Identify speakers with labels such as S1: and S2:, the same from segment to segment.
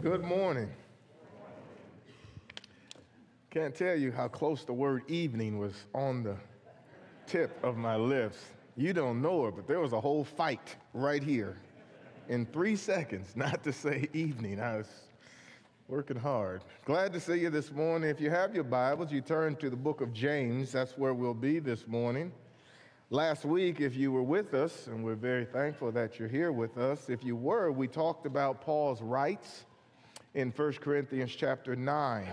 S1: Good morning. Can't tell you how close the word evening was on the tip of my lips. You don't know it, but there was a whole fight right here in three seconds not to say evening. I was working hard. Glad to see you this morning. If you have your Bibles, you turn to the book of James. That's where we'll be this morning. Last week, if you were with us, and we're very thankful that you're here with us, if you were, we talked about Paul's rights in 1 Corinthians chapter 9.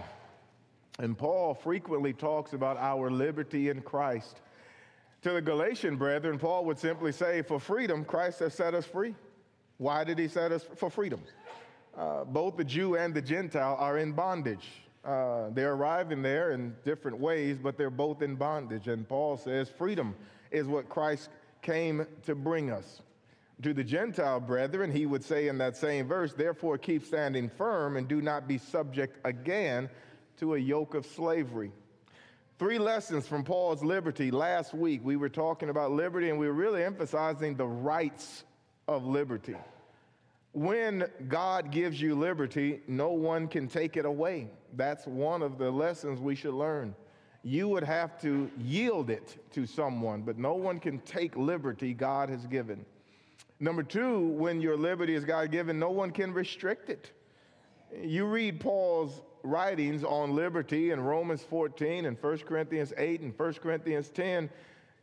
S1: And Paul frequently talks about our liberty in Christ. To the Galatian brethren, Paul would simply say, For freedom, Christ has set us free. Why did he set us for freedom? Uh, both the Jew and the Gentile are in bondage. Uh, they're arriving there in different ways, but they're both in bondage. And Paul says freedom is what Christ came to bring us to the Gentile brethren, he would say in that same verse, therefore keep standing firm and do not be subject again to a yoke of slavery. Three lessons from Paul's liberty. Last week we were talking about liberty and we were really emphasizing the rights of liberty. When God gives you liberty, no one can take it away. That's one of the lessons we should learn. You would have to yield it to someone, but no one can take liberty God has given. Number two, when your liberty is God given, no one can restrict it. You read Paul's writings on liberty in Romans 14 and 1 Corinthians 8 and 1 Corinthians 10,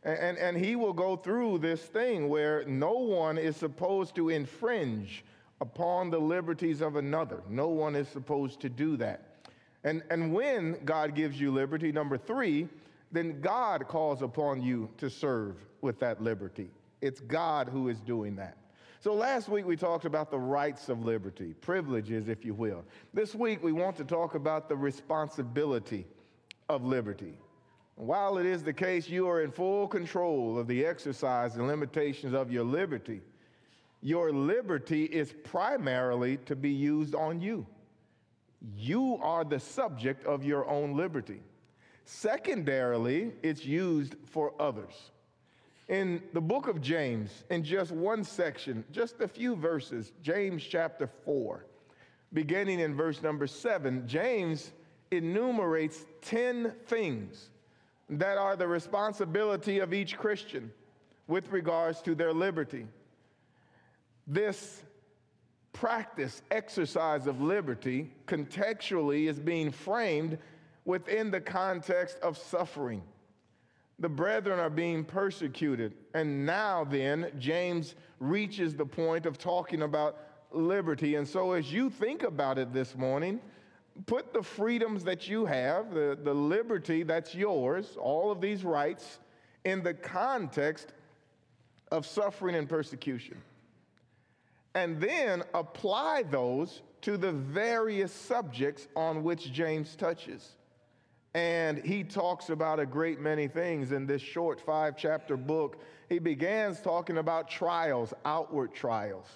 S1: and, and he will go through this thing where no one is supposed to infringe upon the liberties of another. No one is supposed to do that. And, and when God gives you liberty, number three, then God calls upon you to serve with that liberty. It's God who is doing that. So last week we talked about the rights of liberty, privileges, if you will. This week we want to talk about the responsibility of liberty. While it is the case you are in full control of the exercise and limitations of your liberty, your liberty is primarily to be used on you. You are the subject of your own liberty. Secondarily, it's used for others in the book of James, in just one section, just a few verses, James chapter 4, beginning in verse number 7, James enumerates 10 things that are the responsibility of each Christian with regards to their liberty. This practice, exercise of liberty, contextually is being framed within the context of suffering the brethren are being persecuted. And now, then, James reaches the point of talking about liberty. And so, as you think about it this morning, put the freedoms that you have, the, the liberty that's yours, all of these rights, in the context of suffering and persecution. And then apply those to the various subjects on which James touches. And he talks about a great many things in this short five chapter book. He begins talking about trials, outward trials.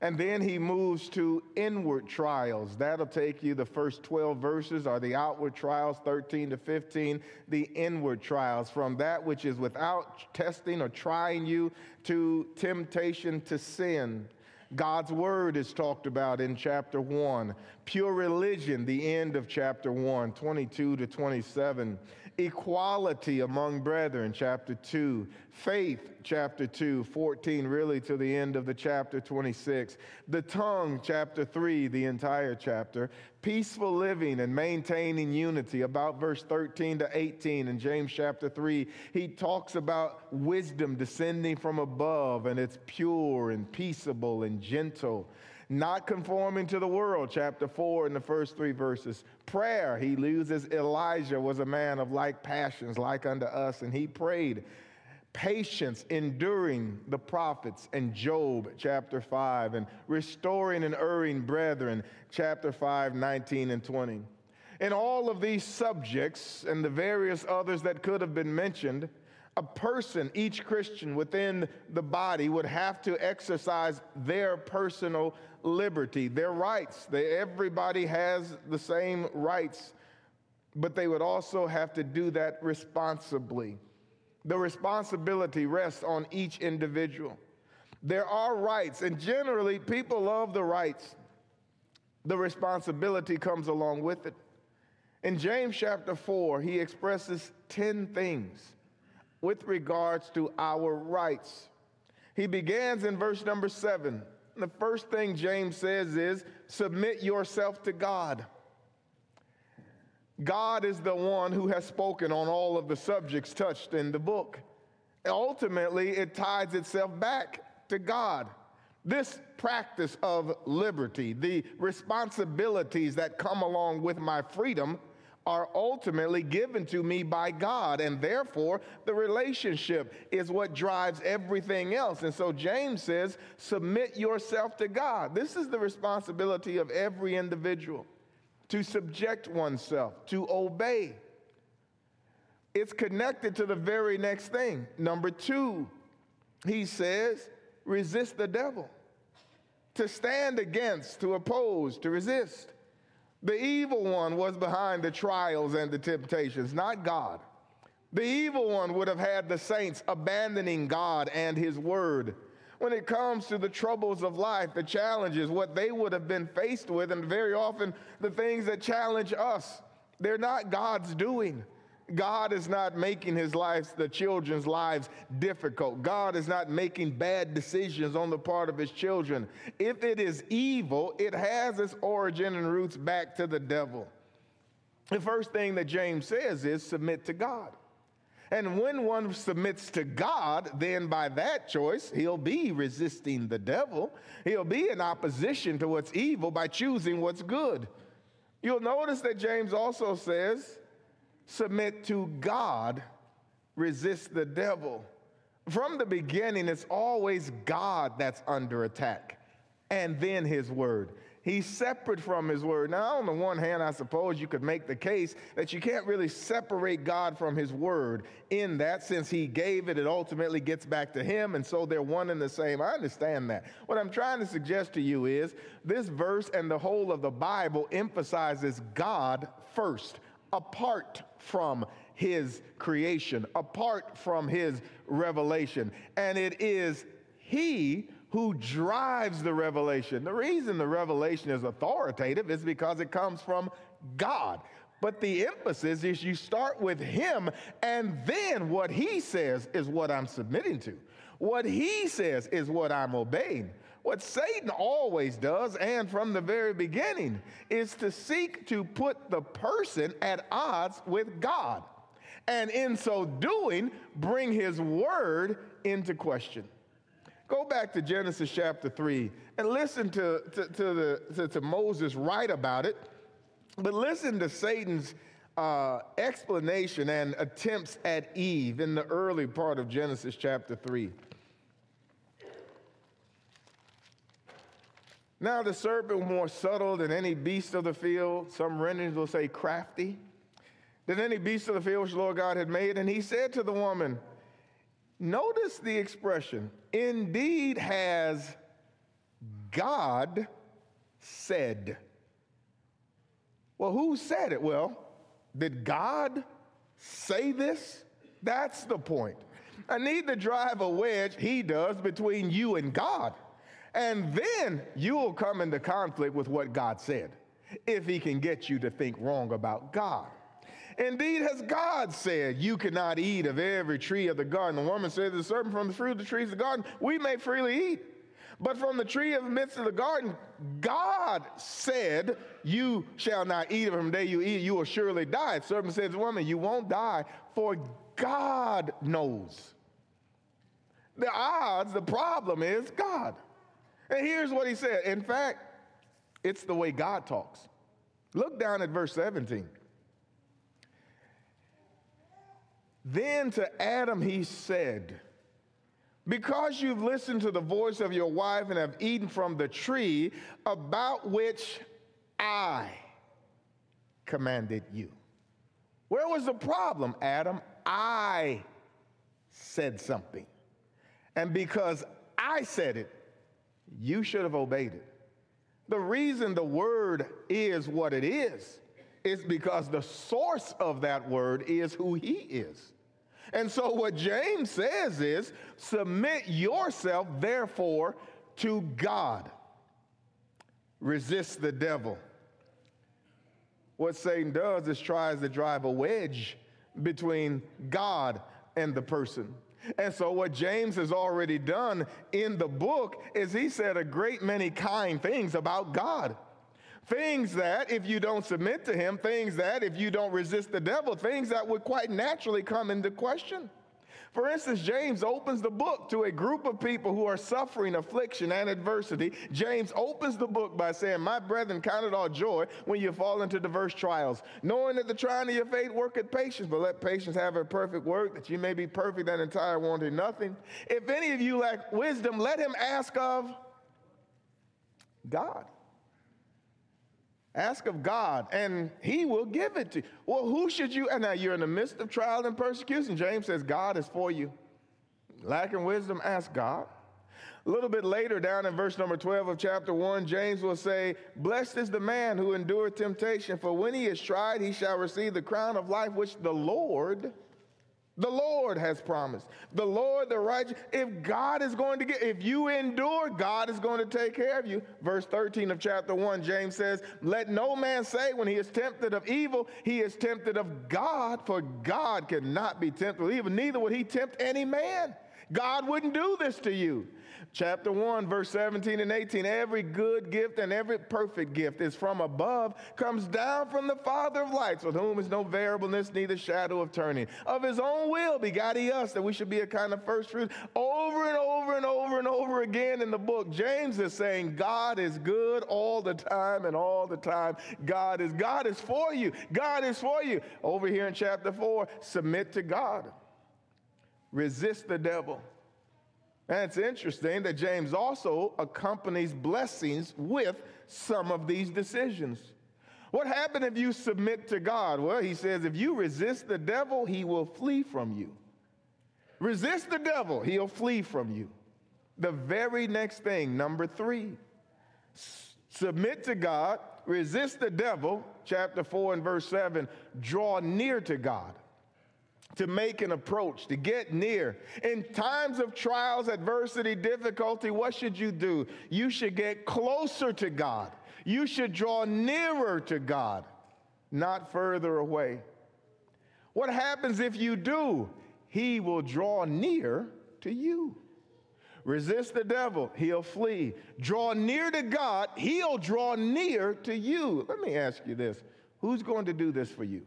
S1: And then he moves to inward trials. That'll take you the first 12 verses are the outward trials, 13 to 15, the inward trials, from that which is without testing or trying you to temptation to sin. God's word is talked about in chapter 1. Pure religion, the end of chapter 1, 22 to 27. Equality among brethren, chapter 2. Faith, chapter 2, 14, really to the end of the chapter 26. The tongue, chapter 3, the entire chapter. Peaceful living and maintaining unity, about verse 13 to 18 in James chapter 3. He talks about wisdom descending from above, and it's pure and peaceable and gentle not conforming to the world, chapter 4 in the first three verses. Prayer, he uses Elijah was a man of like passions, like unto us, and he prayed. Patience, enduring the prophets, and Job, chapter 5, and restoring and erring brethren, chapter 5, 19 and 20. In all of these subjects and the various others that could have been mentioned, a person, each Christian within the body, would have to exercise their personal liberty, their rights. They, everybody has the same rights, but they would also have to do that responsibly. The responsibility rests on each individual. There are rights, and generally, people love the rights. the responsibility comes along with it. In James chapter 4, he expresses 10 things with regards to our rights. He begins in verse number 7. The first thing James says is submit yourself to God. God is the one who has spoken on all of the subjects touched in the book. Ultimately, it ties itself back to God. This practice of liberty, the responsibilities that come along with my freedom, are ultimately given to me by God, and therefore the relationship is what drives everything else. And so James says, Submit yourself to God. This is the responsibility of every individual to subject oneself, to obey. It's connected to the very next thing. Number two, he says, resist the devil. To stand against, to oppose, to resist. The evil one was behind the trials and the temptations, not God. The evil one would have had the saints abandoning God and his word. When it comes to the troubles of life, the challenges, what they would have been faced with, and very often the things that challenge us, they're not God's doing. God is not making his life, the children's lives difficult. God is not making bad decisions on the part of his children. If it is evil, it has its origin and roots back to the devil. The first thing that James says is submit to God. And when one submits to God, then by that choice, he'll be resisting the devil. He'll be in opposition to what's evil by choosing what's good. You'll notice that James also says, submit to God, resist the devil. From the beginning, it's always God that's under attack, and then his word. He's separate from his word. Now, on the one hand, I suppose you could make the case that you can't really separate God from his word in that since he gave it, it ultimately gets back to him, and so they're one and the same. I understand that. What I'm trying to suggest to you is this verse and the whole of the Bible emphasizes God first apart from his creation, apart from his revelation. And it is he who drives the revelation. The reason the revelation is authoritative is because it comes from God. But the emphasis is you start with him, and then what he says is what I'm submitting to. What he says is what I'm obeying. What Satan always does, and from the very beginning, is to seek to put the person at odds with God. And in so doing, bring his word into question. Go back to Genesis chapter 3 and listen to, to, to, the, to, to Moses write about it. But listen to Satan's uh, explanation and attempts at Eve in the early part of Genesis chapter 3. Now the serpent more subtle than any beast of the field, some renderings will say crafty, than any beast of the field which the Lord God had made. And he said to the woman, Notice the expression, indeed has God said. Well, who said it? Well, did God say this? That's the point. I need to drive a wedge, he does, between you and God. And then you will come into conflict with what God said if he can get you to think wrong about God. Indeed, has God said, You cannot eat of every tree of the garden? The woman said, The serpent from the fruit of the trees of the garden, we may freely eat. But from the tree of the midst of the garden, God said, You shall not eat of it from the day you eat, you will surely die. The serpent says, Woman, you won't die, for God knows. The odds, the problem is God. And here's what he said. In fact, it's the way God talks. Look down at verse 17. Then to Adam he said, Because you've listened to the voice of your wife and have eaten from the tree about which I commanded you. Where was the problem, Adam? I said something. And because I said it, you should have obeyed it. The reason the word is what it is is because the source of that word is who he is. And so what James says is submit yourself, therefore, to God. resist the devil. What Satan does is tries to drive a wedge between God and the person. And so, what James has already done in the book is he said a great many kind things about God. Things that, if you don't submit to him, things that, if you don't resist the devil, things that would quite naturally come into question. For instance, James opens the book to a group of people who are suffering affliction and adversity. James opens the book by saying, My brethren, count it all joy when you fall into diverse trials, knowing that the trying of your faith worketh patience, but let patience have a perfect work, that you may be perfect and entire, wanting nothing. If any of you lack wisdom, let him ask of God. Ask of God, and He will give it to you. Well, who should you? And now you're in the midst of trial and persecution. James says, God is for you. Lacking wisdom, ask God. A little bit later, down in verse number 12 of chapter 1, James will say, Blessed is the man who endured temptation, for when he is tried, he shall receive the crown of life which the Lord the Lord has promised. The Lord, the righteous. If God is going to get, if you endure, God is going to take care of you. Verse 13 of chapter 1, James says, Let no man say when he is tempted of evil, he is tempted of God, for God cannot be tempted with evil, neither would he tempt any man. God wouldn't do this to you. Chapter 1, verse 17 and 18 Every good gift and every perfect gift is from above, comes down from the Father of lights, with whom is no variableness, neither shadow of turning. Of his own will begot he us, that we should be a kind of first fruit. Over and over and over and over again in the book, James is saying God is good all the time and all the time. God is God is for you. God is for you. Over here in chapter 4, submit to God. Resist the devil and it's interesting that James also accompanies blessings with some of these decisions. What happens if you submit to God? Well, he says, if you resist the devil, he will flee from you. Resist the devil, he'll flee from you. The very next thing, number three, submit to God, resist the devil, chapter 4 and verse 7, draw near to God to make an approach, to get near. In times of trials, adversity, difficulty, what should you do? You should get closer to God. You should draw nearer to God, not further away. What happens if you do? He will draw near to you. Resist the devil, he'll flee. Draw near to God, he'll draw near to you. Let me ask you this who's going to do this for you?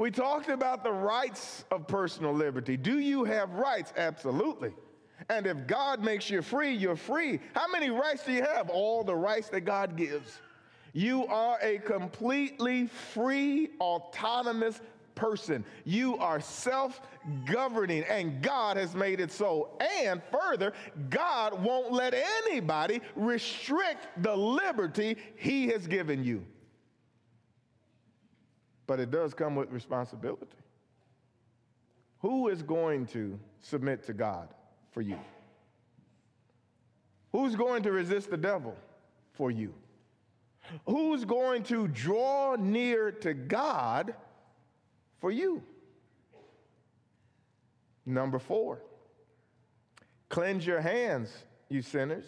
S1: We talked about the rights of personal liberty. Do you have rights? Absolutely. And if God makes you free, you're free. How many rights do you have? All the rights that God gives. You are a completely free, autonomous person. You are self governing, and God has made it so. And further, God won't let anybody restrict the liberty He has given you but it does come with responsibility. Who is going to submit to God for you? Who's going to resist the devil for you? Who's going to draw near to God for you? Number four, cleanse your hands, you sinners.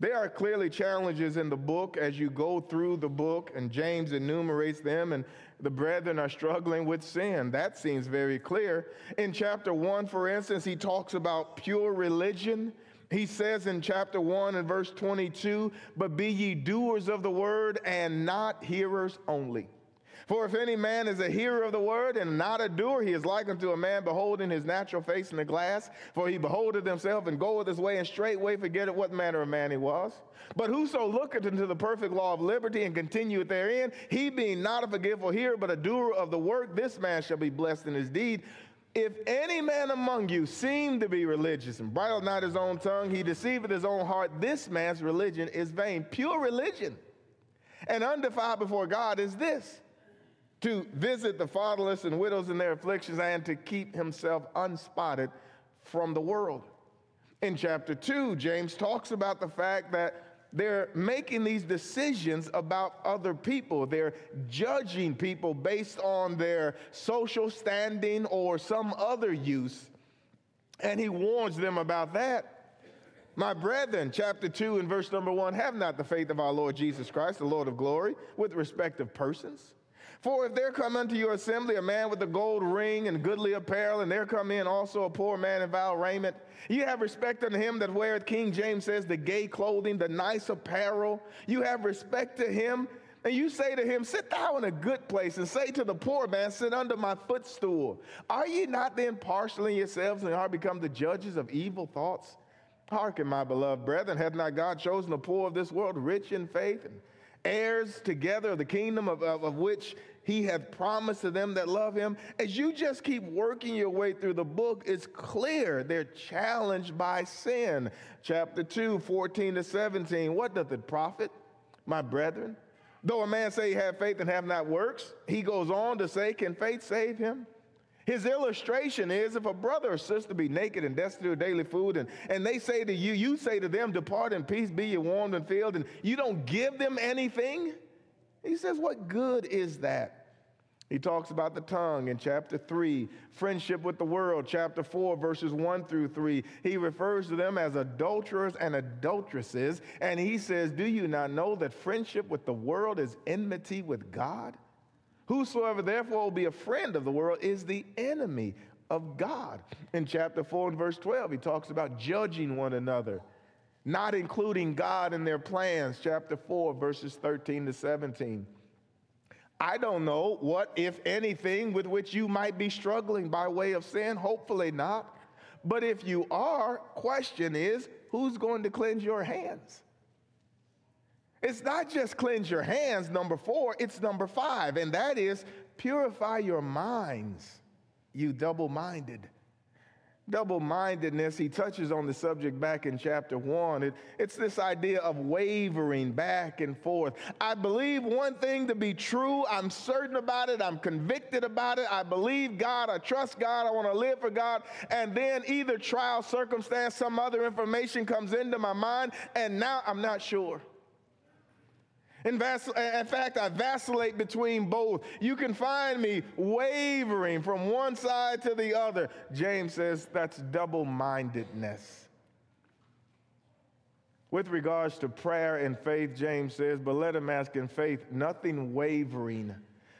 S1: There are clearly challenges in the book as you go through the book, and James enumerates them, and the brethren are struggling with sin. That seems very clear. In chapter 1, for instance, he talks about pure religion. He says in chapter 1 and verse 22, But be ye doers of the word and not hearers only for if any man is a hearer of the word and not a doer, he is like unto a man beholding his natural face in the glass. For he beholdeth himself and goeth his way, and straightway forgetteth what manner of man he was. But whoso looketh into the perfect law of liberty and continueth therein, he being not a forgetful hearer, but a doer of the work, this man shall be blessed in his deed. If any man among you seem to be religious and bridle not his own tongue, he deceiveth his own heart, this man's religion is vain. Pure religion and undefiled before God is this to visit the fatherless and widows in their afflictions, and to keep himself unspotted from the world. In chapter 2, James talks about the fact that they're making these decisions about other people. They're judging people based on their social standing or some other use. And he warns them about that. My brethren, chapter 2 and verse number 1 have not the faith of our Lord Jesus Christ, the Lord of glory, with respect of persons. For if there come unto your assembly a man with a gold ring and goodly apparel, and there come in also a poor man in vile raiment, you have respect unto him that weareth, King James says, the gay clothing, the nice apparel. You have respect to him, and you say to him, Sit thou in a good place, and say to the poor man, Sit under my footstool. Are ye not then partial in yourselves and are become the judges of evil thoughts? Hearken, my beloved brethren, hath not God chosen the poor of this world rich in faith and heirs together of the kingdom of, of, of, which he hath promised to them that love him? As you just keep working your way through the book, it's clear they're challenged by sin. Chapter 2, 14 to 17. What doth it profit, my brethren? Though a man say he have faith and have not works, he goes on to say, Can faith save him? His illustration is if a brother or sister be naked and destitute of daily food, and, and they say to you, you say to them, Depart in peace, be ye warmed and filled, and you don't give them anything. He says, What good is that? He talks about the tongue in chapter 3, friendship with the world, chapter 4, verses 1 through 3. He refers to them as adulterers and adulteresses, and he says, Do you not know that friendship with the world is enmity with God? Whosoever therefore will be a friend of the world is the enemy of God. In chapter 4 and verse 12, he talks about judging one another, not including God in their plans. Chapter 4, verses 13 to 17. I don't know what, if anything, with which you might be struggling by way of sin. Hopefully not. But if you are, question is, who's going to cleanse your hands? It's not just cleanse your hands, number four, it's number five, and that is purify your minds, you double minded. Double mindedness, he touches on the subject back in chapter one. It, it's this idea of wavering back and forth. I believe one thing to be true. I'm certain about it. I'm convicted about it. I believe God. I trust God. I want to live for God. And then either trial, circumstance, some other information comes into my mind, and now I'm not sure. In, fact, I vacillate between both. You can find me wavering from one side to the other. James says that's double mindedness. With regards to prayer and faith, James says, but let him ask in faith, nothing wavering.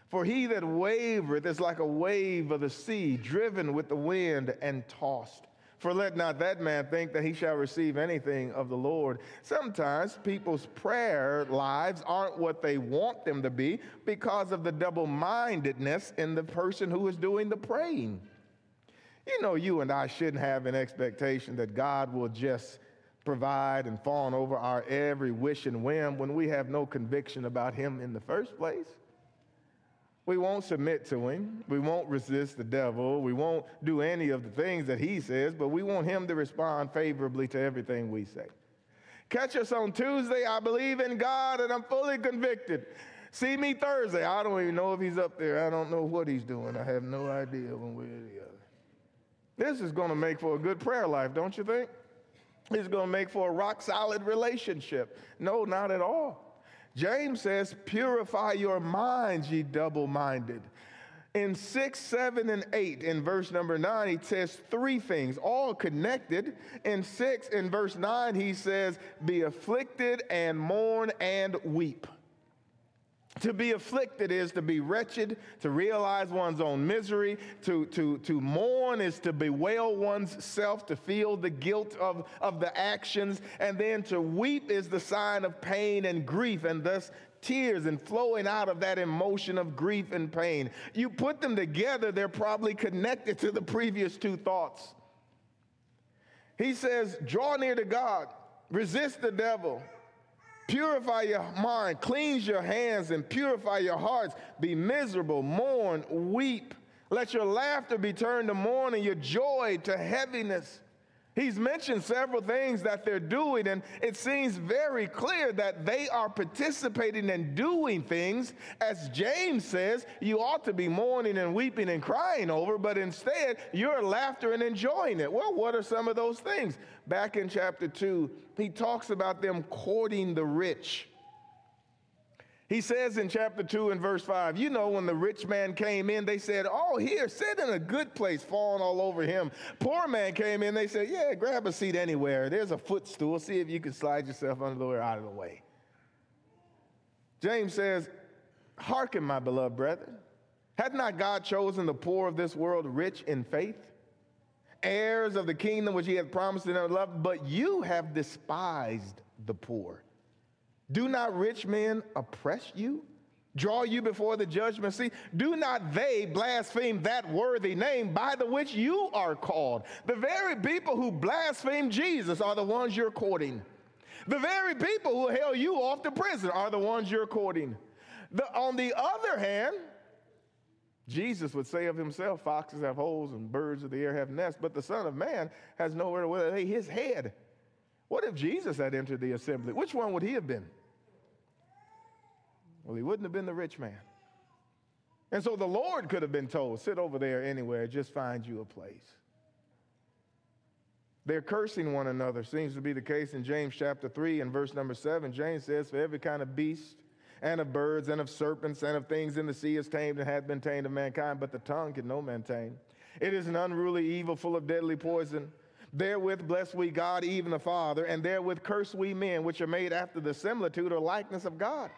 S1: For he that wavereth is like a wave of the sea, driven with the wind and tossed. For let not that man think that he shall receive anything of the Lord. Sometimes people's prayer lives aren't what they want them to be because of the double mindedness in the person who is doing the praying. You know, you and I shouldn't have an expectation that God will just provide and fawn over our every wish and whim when we have no conviction about Him in the first place. We won't submit to him. We won't resist the devil. We won't do any of the things that he says, but we want him to respond favorably to everything we say. Catch us on Tuesday. I believe in God and I'm fully convicted. See me Thursday. I don't even know if he's up there. I don't know what he's doing. I have no idea one way or. This is going to make for a good prayer life, don't you think? It's going to make for a rock solid relationship. No, not at all. James says, Purify your minds, ye double minded. In 6, 7, and 8, in verse number 9, he says three things, all connected. In 6, in verse 9, he says, Be afflicted and mourn and weep. To be afflicted is to be wretched, to realize one's own misery, to, to, to mourn is to bewail one's self, to feel the guilt of, of the actions, and then to weep is the sign of pain and grief, and thus tears and flowing out of that emotion of grief and pain. You put them together, they're probably connected to the previous two thoughts. He says, Draw near to God, resist the devil Purify your mind, cleanse your hands, and purify your hearts. Be miserable, mourn, weep. Let your laughter be turned to mourning, your joy to heaviness. He's mentioned several things that they're doing, and it seems very clear that they are participating and doing things, as James says, you ought to be mourning and weeping and crying over, but instead you're laughter and enjoying it. Well, what are some of those things? Back in chapter 2, he talks about them courting the rich. He says in chapter 2 and verse 5, you know, when the rich man came in, they said, Oh, here, sit in a good place, falling all over him. Poor man came in, they said, Yeah, grab a seat anywhere. There's a footstool. See if you can slide yourself under the way out of the way. James says, Hearken, my beloved brethren. Had not God chosen the poor of this world rich in faith, heirs of the kingdom which he had promised in their love? But you have despised the poor. Do not rich men oppress you? Draw you before the judgment seat? Do not they blaspheme that worthy name by the which you are called? The very people who blaspheme Jesus are the ones you're courting. The very people who held you off to prison are the ones you're courting. The, on the other hand, Jesus would say of himself, Foxes have holes and birds of the air have nests, but the Son of Man has nowhere to lay his head. What if Jesus had entered the assembly? Which one would he have been? Well, he wouldn't have been the rich man. And so the Lord could have been told, sit over there anywhere, just find you a place. They're cursing one another. Seems to be the case in James chapter 3 and verse number 7. James says, For every kind of beast and of birds and of serpents and of things in the sea is tamed and hath been tamed of mankind, but the tongue can no man tame. It is an unruly evil full of deadly poison. Therewith bless we God, even the Father, and therewith curse we men, which are made after the similitude or likeness of God.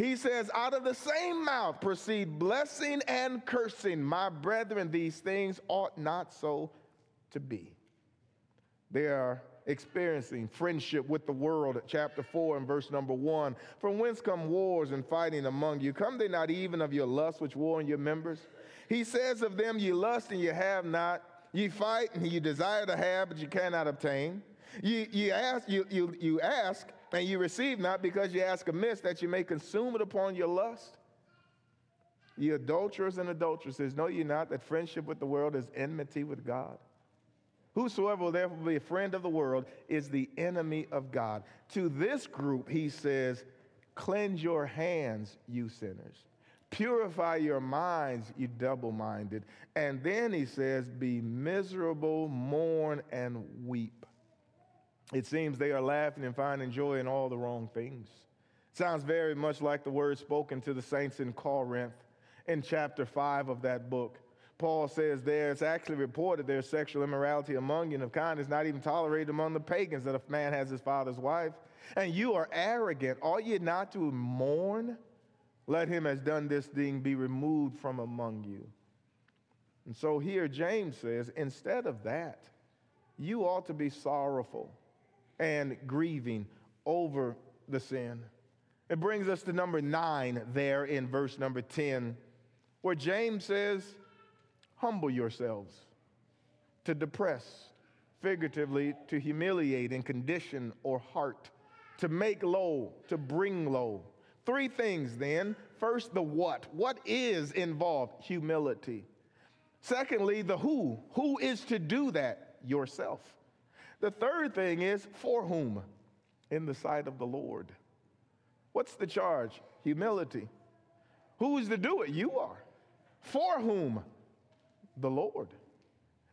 S1: He says, Out of the same mouth proceed blessing and cursing. My brethren, these things ought not so to be. They are experiencing friendship with the world chapter 4 and verse number 1. From whence come wars and fighting among you? Come they not even of your lust which war in your members? He says of them, Ye lust and you have not. Ye fight and you desire to have, but you cannot obtain. You, ask, you, you ask and you receive not because you ask amiss that you may consume it upon your lust. Ye adulterers and adulteresses, know ye not that friendship with the world is enmity with God? Whosoever will therefore be a friend of the world is the enemy of God. To this group, he says, Cleanse your hands, you sinners. Purify your minds, you double minded. And then he says, Be miserable, mourn, and weep. It seems they are laughing and finding joy in all the wrong things. Sounds very much like the word spoken to the saints in Corinth in chapter 5 of that book. Paul says there, it's actually reported there's sexual immorality among you, and of kind is not even tolerated among the pagans that a man has his father's wife. And you are arrogant. Ought ye not to mourn? Let him has done this thing be removed from among you. And so here James says, instead of that, you ought to be sorrowful and grieving over the sin. It brings us to number nine there in verse number 10, where James says, Humble yourselves, to depress, figuratively, to humiliate in condition or heart, to make low, to bring low. Three things then. First, the what. What is involved? Humility. Secondly, the who. Who is to do that? Yourself. The third thing is for whom? In the sight of the Lord. What's the charge? Humility. Who's to do it? You are. For whom? The Lord.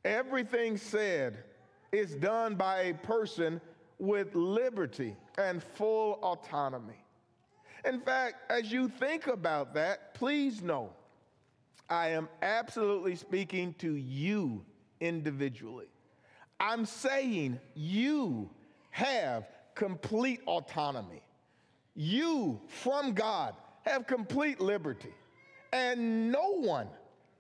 S1: Everything said is done by a person with liberty and full autonomy. In fact, as you think about that, please know I am absolutely speaking to you individually. I'm saying you have complete autonomy. You, from God, have complete liberty. And no one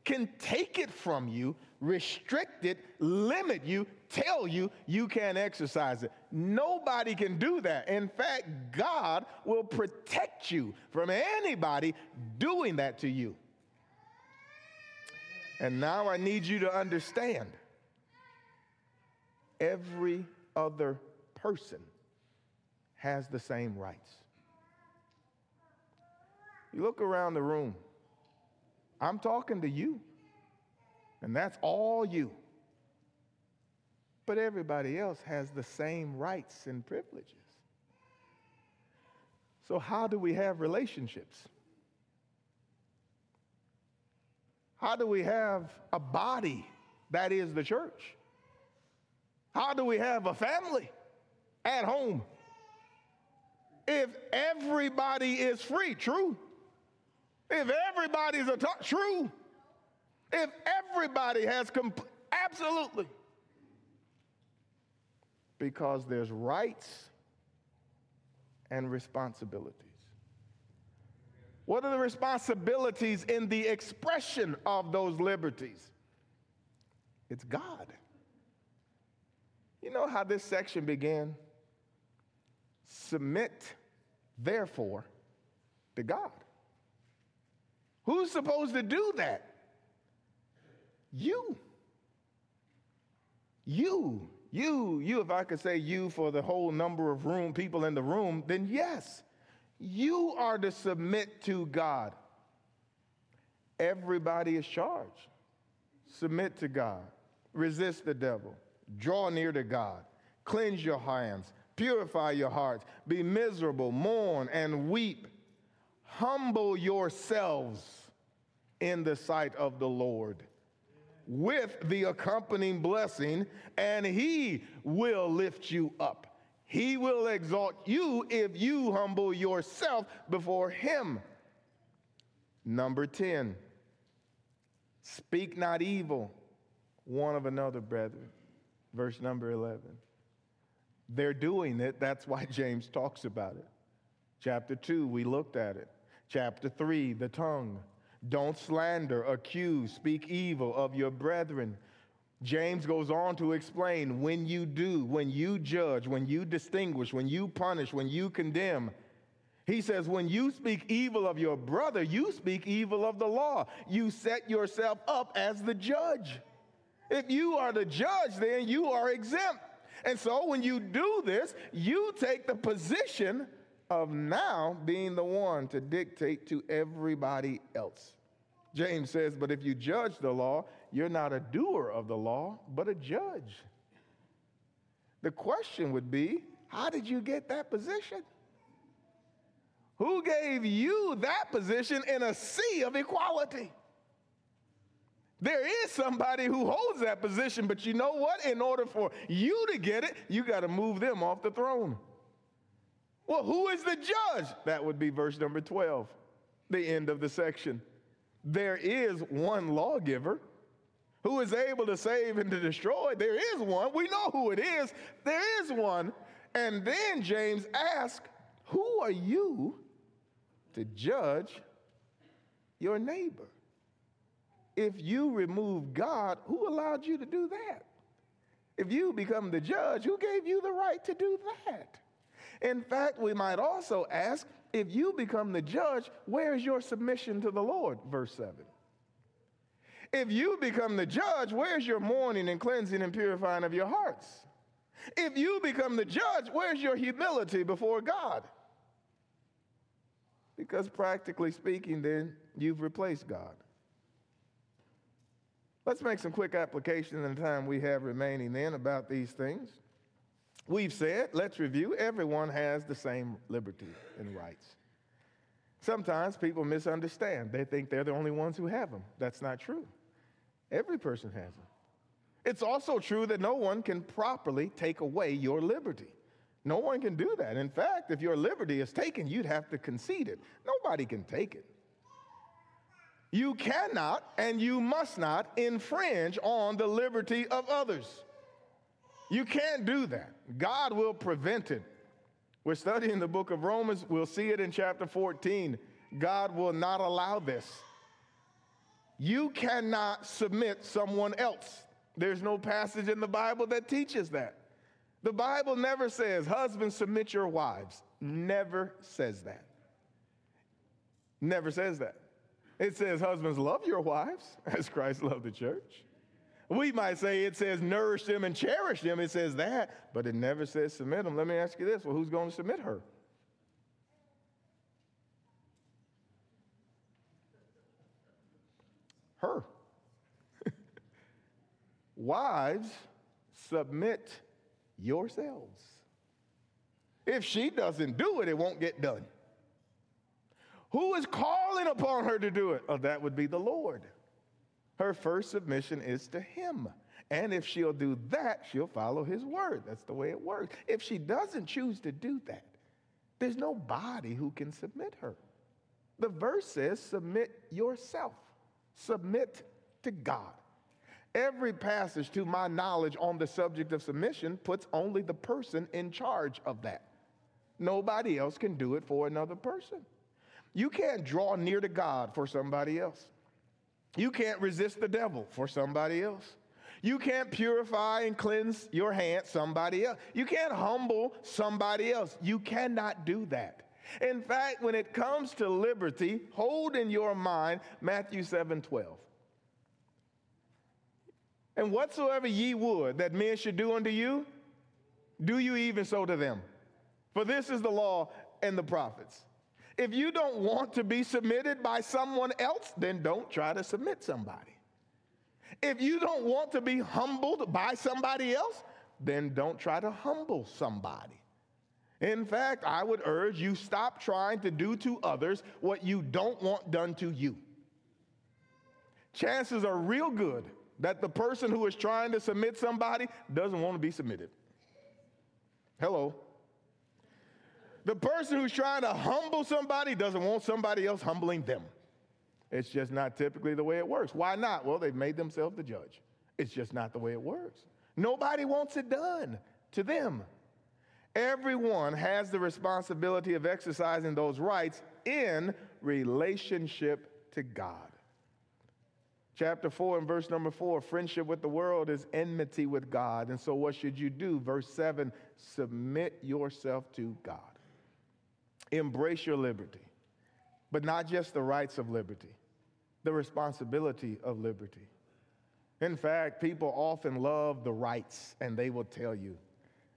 S1: can take it from you, restrict it, limit you, tell you you can't exercise it. Nobody can do that. In fact, God will protect you from anybody doing that to you. And now I need you to understand every other person has the same rights. You look around the room, I'm talking to you, and that's all you. But everybody else has the same rights and privileges. So, how do we have relationships? How do we have a body that is the church? How do we have a family at home? If everybody is free, true, If everybody's a t- true, if everybody has absolutely, because there's rights and responsibilities. What are the responsibilities in the expression of those liberties? It's God. You know how this section began? Submit, therefore, to God. Who's supposed to do that? You. You. You, you, if I could say you for the whole number of room people in the room, then yes, you are to submit to God. Everybody is charged. Submit to God. Resist the devil. Draw near to God. Cleanse your hands. Purify your hearts. Be miserable. Mourn and weep. Humble yourselves in the sight of the Lord with the accompanying blessing, and he will lift you up. He will exalt you if you humble yourself before him. Number 10, speak not evil one of another, brethren. Verse number 11. They're doing it, that's why James talks about it. Chapter 2, we looked at it. Chapter 3, the tongue. Don't slander, accuse, speak evil of your brethren. James goes on to explain when you do, when you judge, when you distinguish, when you punish, when you condemn. He says, when you speak evil of your brother, you speak evil of the law. You set yourself up as the judge. If you are the judge, then you are exempt. And so when you do this, you take the position of now being the one to dictate to everybody else. James says, But if you judge the law, you're not a doer of the law, but a judge. The question would be, How did you get that position? Who gave you that position in a sea of equality? There is somebody who holds that position, but you know what? In order for you to get it, you got to move them off the throne. Well, who is the judge? That would be verse number 12, the end of the section. There is one lawgiver who is able to save and to destroy. There is one. We know who it is. There is one. And then James asks, Who are you to judge your neighbor? If you remove God, who allowed you to do that? If you become the judge, who gave you the right to do that? In fact, we might also ask if you become the judge, where is your submission to the Lord? Verse 7. If you become the judge, where's your mourning and cleansing and purifying of your hearts? If you become the judge, where's your humility before God? Because practically speaking, then you've replaced God. Let's make some quick application in the time we have remaining then about these things. We've said, let's review, everyone has the same liberty and rights. Sometimes people misunderstand. They think they're the only ones who have them. That's not true. Every person has them. It's also true that no one can properly take away your liberty. No one can do that. In fact, if your liberty is taken, you'd have to concede it. Nobody can take it. You cannot and you must not infringe on the liberty of others. You can't do that. God will prevent it. We're studying the book of Romans. We'll see it in chapter 14. God will not allow this. You cannot submit someone else. There's no passage in the Bible that teaches that. The Bible never says, Husbands, submit your wives. Never says that. Never says that. It says, Husbands, love your wives as Christ loved the church. We might say it says nourish them and cherish them. It says that, but it never says submit them. Let me ask you this well, who's going to submit her? Her. Wives, submit yourselves. If she doesn't do it, it won't get done. Who is calling upon her to do it? Oh, that would be the Lord her first submission is to him. And if she'll do that, she'll follow his word. That's the way it works. If she doesn't choose to do that, there's nobody who can submit her. The verse says, submit yourself, submit to God. Every passage, to my knowledge, on the subject of submission puts only the person in charge of that. Nobody else can do it for another person. You can't draw near to God for somebody else. You can't resist the devil for somebody else. You can't purify and cleanse your hands somebody else. You can't humble somebody else. You cannot do that. In fact, when it comes to liberty, hold in your mind Matthew 7 12. And whatsoever ye would that men should do unto you, do you even so to them. For this is the law and the prophets. If you don't want to be submitted by someone else, then don't try to submit somebody. If you don't want to be humbled by somebody else, then don't try to humble somebody. In fact, I would urge you stop trying to do to others what you don't want done to you. Chances are real good that the person who is trying to submit somebody doesn't want to be submitted. Hello. The person who's trying to humble somebody doesn't want somebody else humbling them. It's just not typically the way it works. Why not? Well, they've made themselves the judge. It's just not the way it works. Nobody wants it done to them. Everyone has the responsibility of exercising those rights in relationship to God. Chapter 4 and verse number 4 friendship with the world is enmity with God. And so, what should you do? Verse 7 submit yourself to God. Embrace your liberty, but not just the rights of liberty, the responsibility of liberty. In fact, people often love the rights, and they will tell you.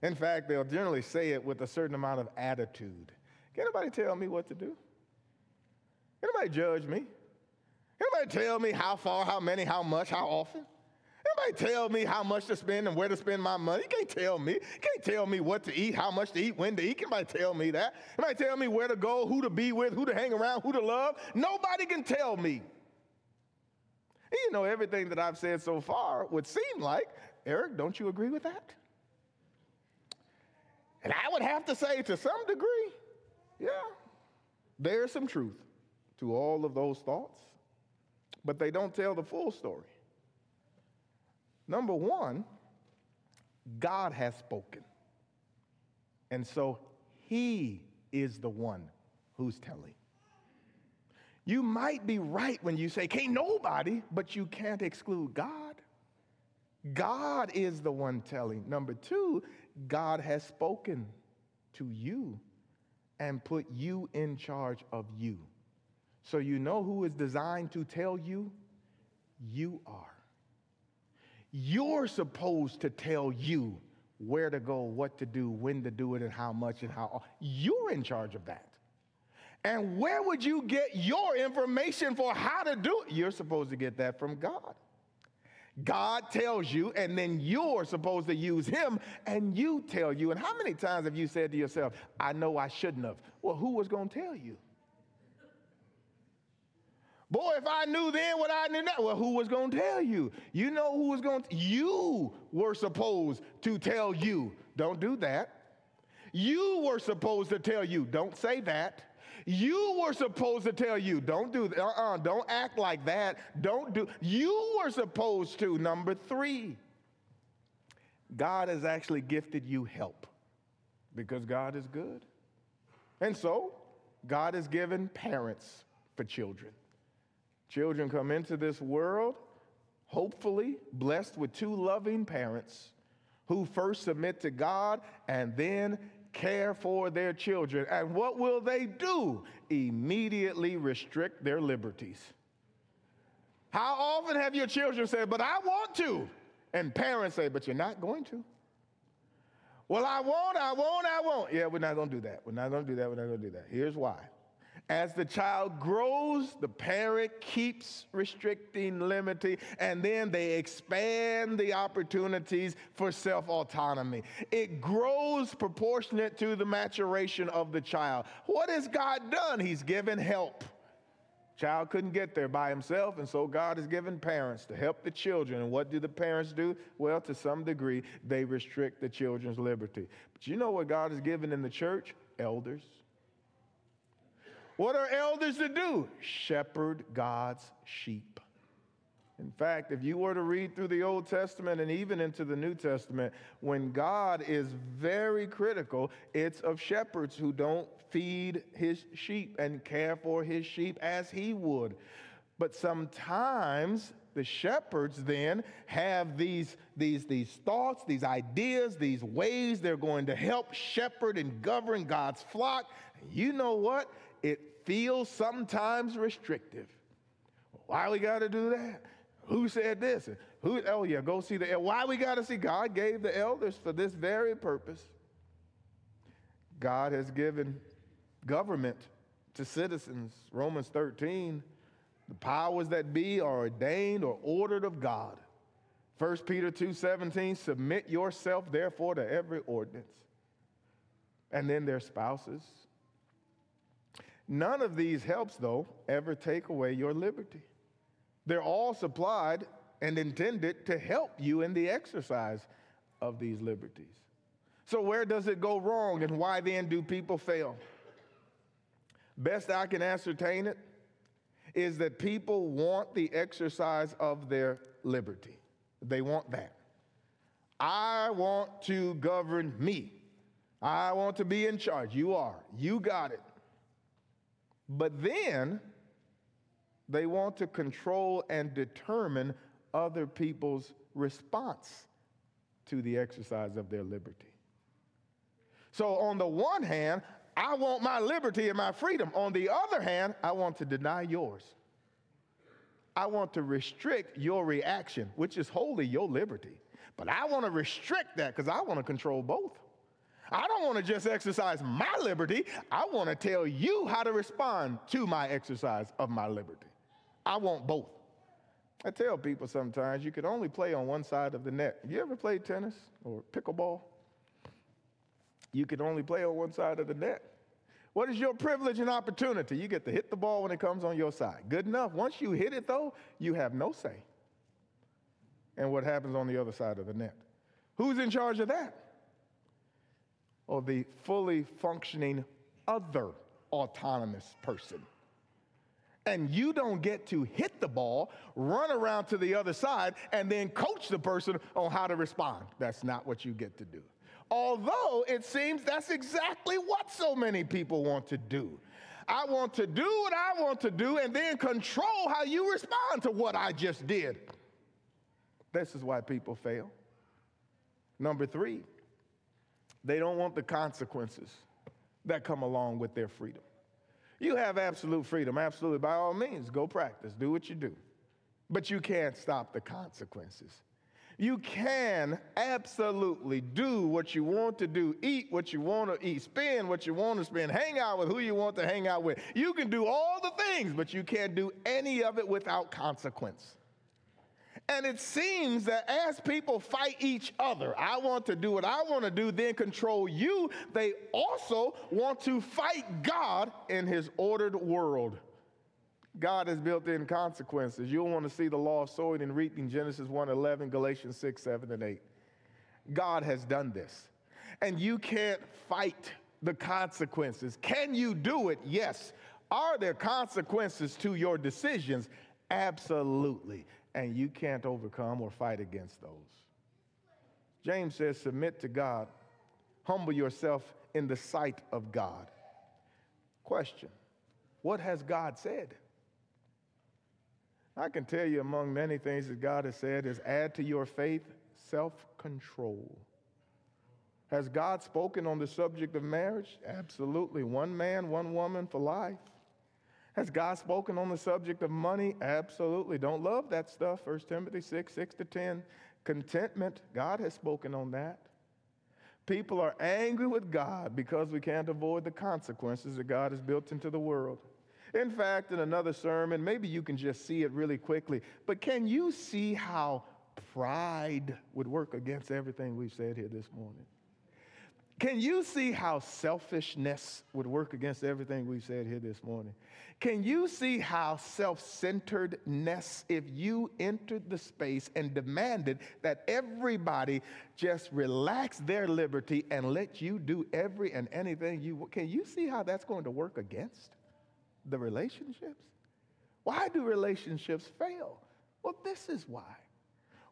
S1: In fact, they'll generally say it with a certain amount of attitude. Can anybody tell me what to do? Anybody judge me? Anybody tell me how far, how many, how much, how often? Anybody tell me how much to spend and where to spend my money? You can't tell me. You can't tell me what to eat, how much to eat, when to eat. Anybody tell me that? Anybody tell me where to go, who to be with, who to hang around, who to love? Nobody can tell me. And you know, everything that I've said so far would seem like, Eric, don't you agree with that? And I would have to say, to some degree, yeah, there's some truth to all of those thoughts but they don't tell the full story. Number one, God has spoken. And so he is the one who's telling. You might be right when you say, can't nobody, but you can't exclude God. God is the one telling. Number two, God has spoken to you and put you in charge of you. So you know who is designed to tell you? You are. You're supposed to tell you where to go, what to do, when to do it, and how much and how. You're in charge of that. And where would you get your information for how to do it? You're supposed to get that from God. God tells you, and then you're supposed to use Him, and you tell you. And how many times have you said to yourself, I know I shouldn't have? Well, who was going to tell you? Boy, if I knew then what I knew now, well, who was going to tell you? You know who was going to, you were supposed to tell you. Don't do that. You were supposed to tell you. Don't say that. You were supposed to tell you. Don't do that. Uh-uh. Don't act like that. Don't do. You were supposed to. Number three, God has actually gifted you help because God is good. And so, God has given parents for children. Children come into this world, hopefully blessed with two loving parents who first submit to God and then care for their children. And what will they do? Immediately restrict their liberties. How often have your children said, But I want to? And parents say, But you're not going to. Well, I won't, I won't, I won't. Yeah, we're not going to do that. We're not going to do that. We're not going to do that. Here's why as the child grows, the parent keeps restricting, limiting, and then they expand the opportunities for self autonomy. It grows proportionate to the maturation of the child. What has God done? He's given help. Child couldn't get there by himself, and so God has given parents to help the children. And what do the parents do? Well, to some degree, they restrict the children's liberty. But you know what God has given in the church? Elders What are elders to do? Shepherd God's sheep. In fact, if you were to read through the Old Testament and even into the New Testament, when God is very critical, it's of shepherds who don't feed his sheep and care for his sheep as he would. But sometimes the shepherds then have these, these, these thoughts, these ideas, these ways they're going to help shepherd and govern God's flock. You know what? It feels sometimes restrictive. Why we got to do that? Who said this? Who? Oh yeah, go see the. Why we got to see? God gave the elders for this very purpose. God has given government to citizens. Romans 13. The powers that be are ordained or ordered of God. 1 Peter 2:17, submit yourself therefore to every ordinance. And then their spouses. None of these helps, though, ever take away your liberty. They're all supplied and intended to help you in the exercise of these liberties. So, where does it go wrong and why then do people fail? Best I can ascertain it is that people want the exercise of their liberty. They want that. I want to govern me. I want to be in charge. You are. You got it. But then they want to control and determine other people's response to the exercise of their liberty. So, on the one hand, I want my liberty and my freedom. On the other hand, I want to deny yours. I want to restrict your reaction, which is wholly your liberty. But I want to restrict that because I want to control both. I don't want to just exercise my liberty. I want to tell you how to respond to my exercise of my liberty. I want both. I tell people sometimes you can only play on one side of the net. You ever played tennis or pickleball? You can only play on one side of the net. What is your privilege and opportunity? You get to hit the ball when it comes on your side. Good enough. Once you hit it, though, you have no say. And what happens on the other side of the net? Who's in charge of that? Or the fully functioning other autonomous person and you don't get to hit the ball, run around to the other side, and then coach the person on how to respond. That's not what you get to do. Although it seems that's exactly what so many people want to do. I want to do what I want to do and then control how you respond to what I just did. This is why people fail. Number three, they don't want the consequences that come along with their freedom. You have absolute freedom, absolutely. By all means, go practice, do what you do. But you can't stop the consequences. You can absolutely do what you want to do, eat what you want to eat, spend what you want to spend, hang out with who you want to hang out with. You can do all the things, but you can't do any of it without consequence. And it seems that as people fight each other, I want to do what I want to do, then control you, they also want to fight God in his ordered world. God has built in consequences. You'll want to see the law of sowing and reaping, Genesis 1 11, Galatians 6, 7, and 8. God has done this. And you can't fight the consequences. Can you do it? Yes. Are there consequences to your decisions? Absolutely and you can't overcome or fight against those. James says, Submit to God, humble yourself in the sight of God. Question What has God said? I can tell you among many things that God has said is add to your faith self control. Has God spoken on the subject of marriage? Absolutely. One man, one woman for life. Has God spoken on the subject of money? Absolutely. Don't love that stuff. 1 Timothy 6, 6 to 10. Contentment, God has spoken on that. People are angry with God because we can't avoid the consequences that God has built into the world. In fact, in another sermon, maybe you can just see it really quickly, but can you see how pride would work against everything we've said here this morning? Can you see how selfishness would work against everything we've said here this morning? Can you see how self centeredness, if you entered the space and demanded that everybody just relax their liberty and let you do every and anything you can you see how that's going to work against? the relationships. Why do relationships fail? Well, this is why.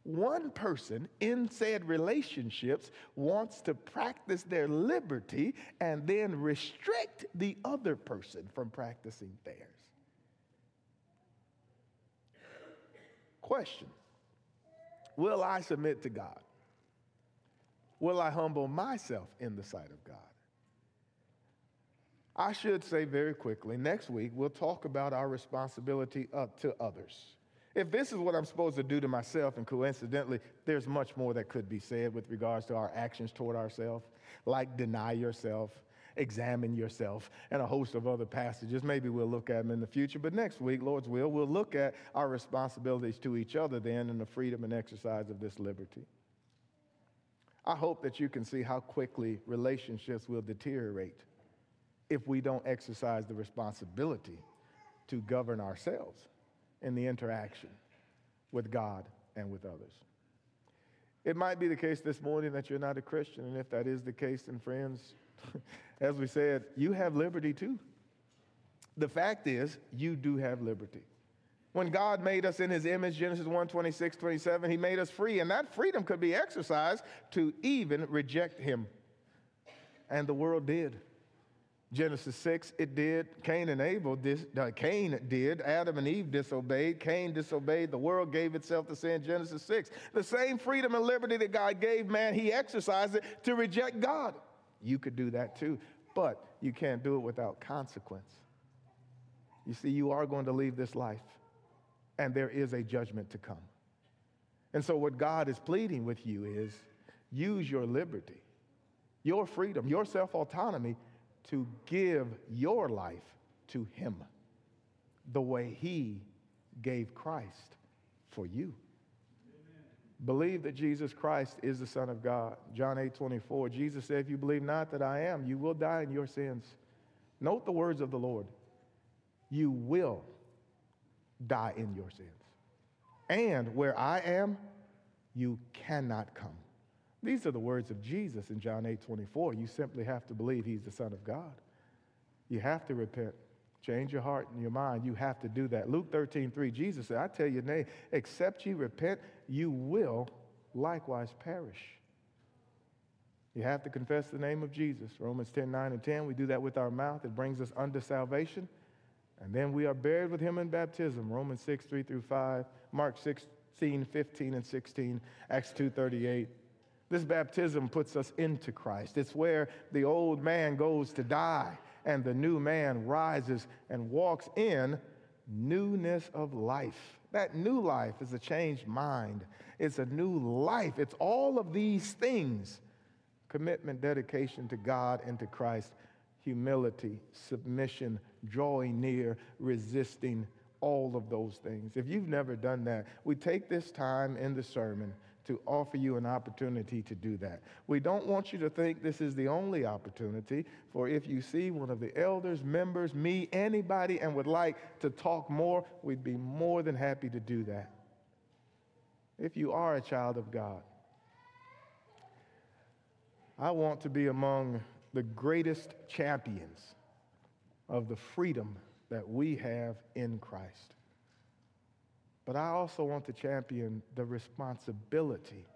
S1: One person in said relationships wants to practice their liberty and then restrict the other person from practicing theirs. Question Will I submit to God? Will I humble myself in the sight of God? I should say very quickly next week, we'll talk about our responsibility to others. If this is what I'm supposed to do to myself, and coincidentally, there's much more that could be said with regards to our actions toward ourselves, like deny yourself, examine yourself, and a host of other passages. Maybe we'll look at them in the future, but next week, Lord's will, we'll look at our responsibilities to each other then and the freedom and exercise of this liberty. I hope that you can see how quickly relationships will deteriorate if we don't exercise the responsibility to govern ourselves in the interaction with God and with others. It might be the case this morning that you're not a Christian, and if that is the case, then friends, as we said, you have liberty too. The fact is, you do have liberty. When God made us in his image, Genesis 1 26, 27, he made us free, and that freedom could be exercised to even reject him. And the world did. Genesis 6, it did. Cain and Abel, dis, uh, Cain did. Adam and Eve disobeyed. Cain disobeyed. The world gave itself to sin. Genesis 6. The same freedom and liberty that God gave man, he exercised it to reject God. You could do that too, but you can't do it without consequence. You see, you are going to leave this life, and there is a judgment to come. And so, what God is pleading with you is use your liberty, your freedom, your self autonomy to give your life to Him the way He gave Christ for you. Amen. Believe that Jesus Christ is the Son of God. John 8 24, Jesus said, If you believe not that I am, you will die in your sins. Note the words of the Lord. You will die in your sins. And where I am, you cannot come. These are the words of Jesus in John 8 24. You simply have to believe he's the Son of God. You have to repent. Change your heart and your mind. You have to do that. Luke 13 3, Jesus said, I tell you, nay, except you repent, you will likewise perish. You have to confess the name of Jesus. Romans 10 9 and 10, we do that with our mouth. It brings us unto salvation. And then we are buried with him in baptism. Romans 6 3 through 5, Mark 16 15 and 16, Acts 2 38. This baptism puts us into Christ. It's where the old man goes to die and the new man rises and walks in newness of life. That new life is a changed mind, it's a new life. It's all of these things commitment, dedication to God and to Christ, humility, submission, drawing near, resisting, all of those things. If you've never done that, we take this time in the sermon to offer you an opportunity to do that. We don't want you to think this is the only opportunity, for if you see one of the elders, members, me, anybody, and would like to talk more, we'd be more than happy to do that. If you are a child of God, I want to be among the greatest champions of the freedom that we have in Christ. But I also want to champion the responsibility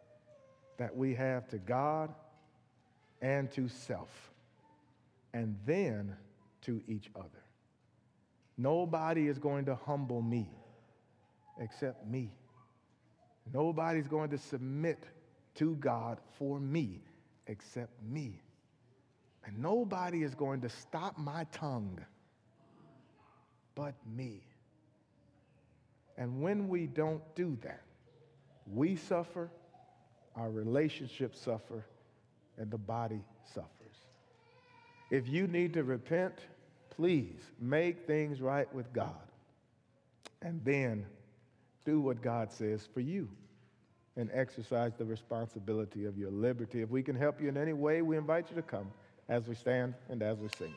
S1: that we have to God and to self, and then to each other. Nobody is going to humble me except me. Nobody's going to submit to God for me except me. And nobody is going to stop my tongue but me. And when we don't do that, we suffer, our relationships suffer, and the body suffers. If you need to repent, please make things right with God. And then do what God says for you and exercise the responsibility of your liberty. If we can help you in any way, we invite you to come as we stand and as we sing.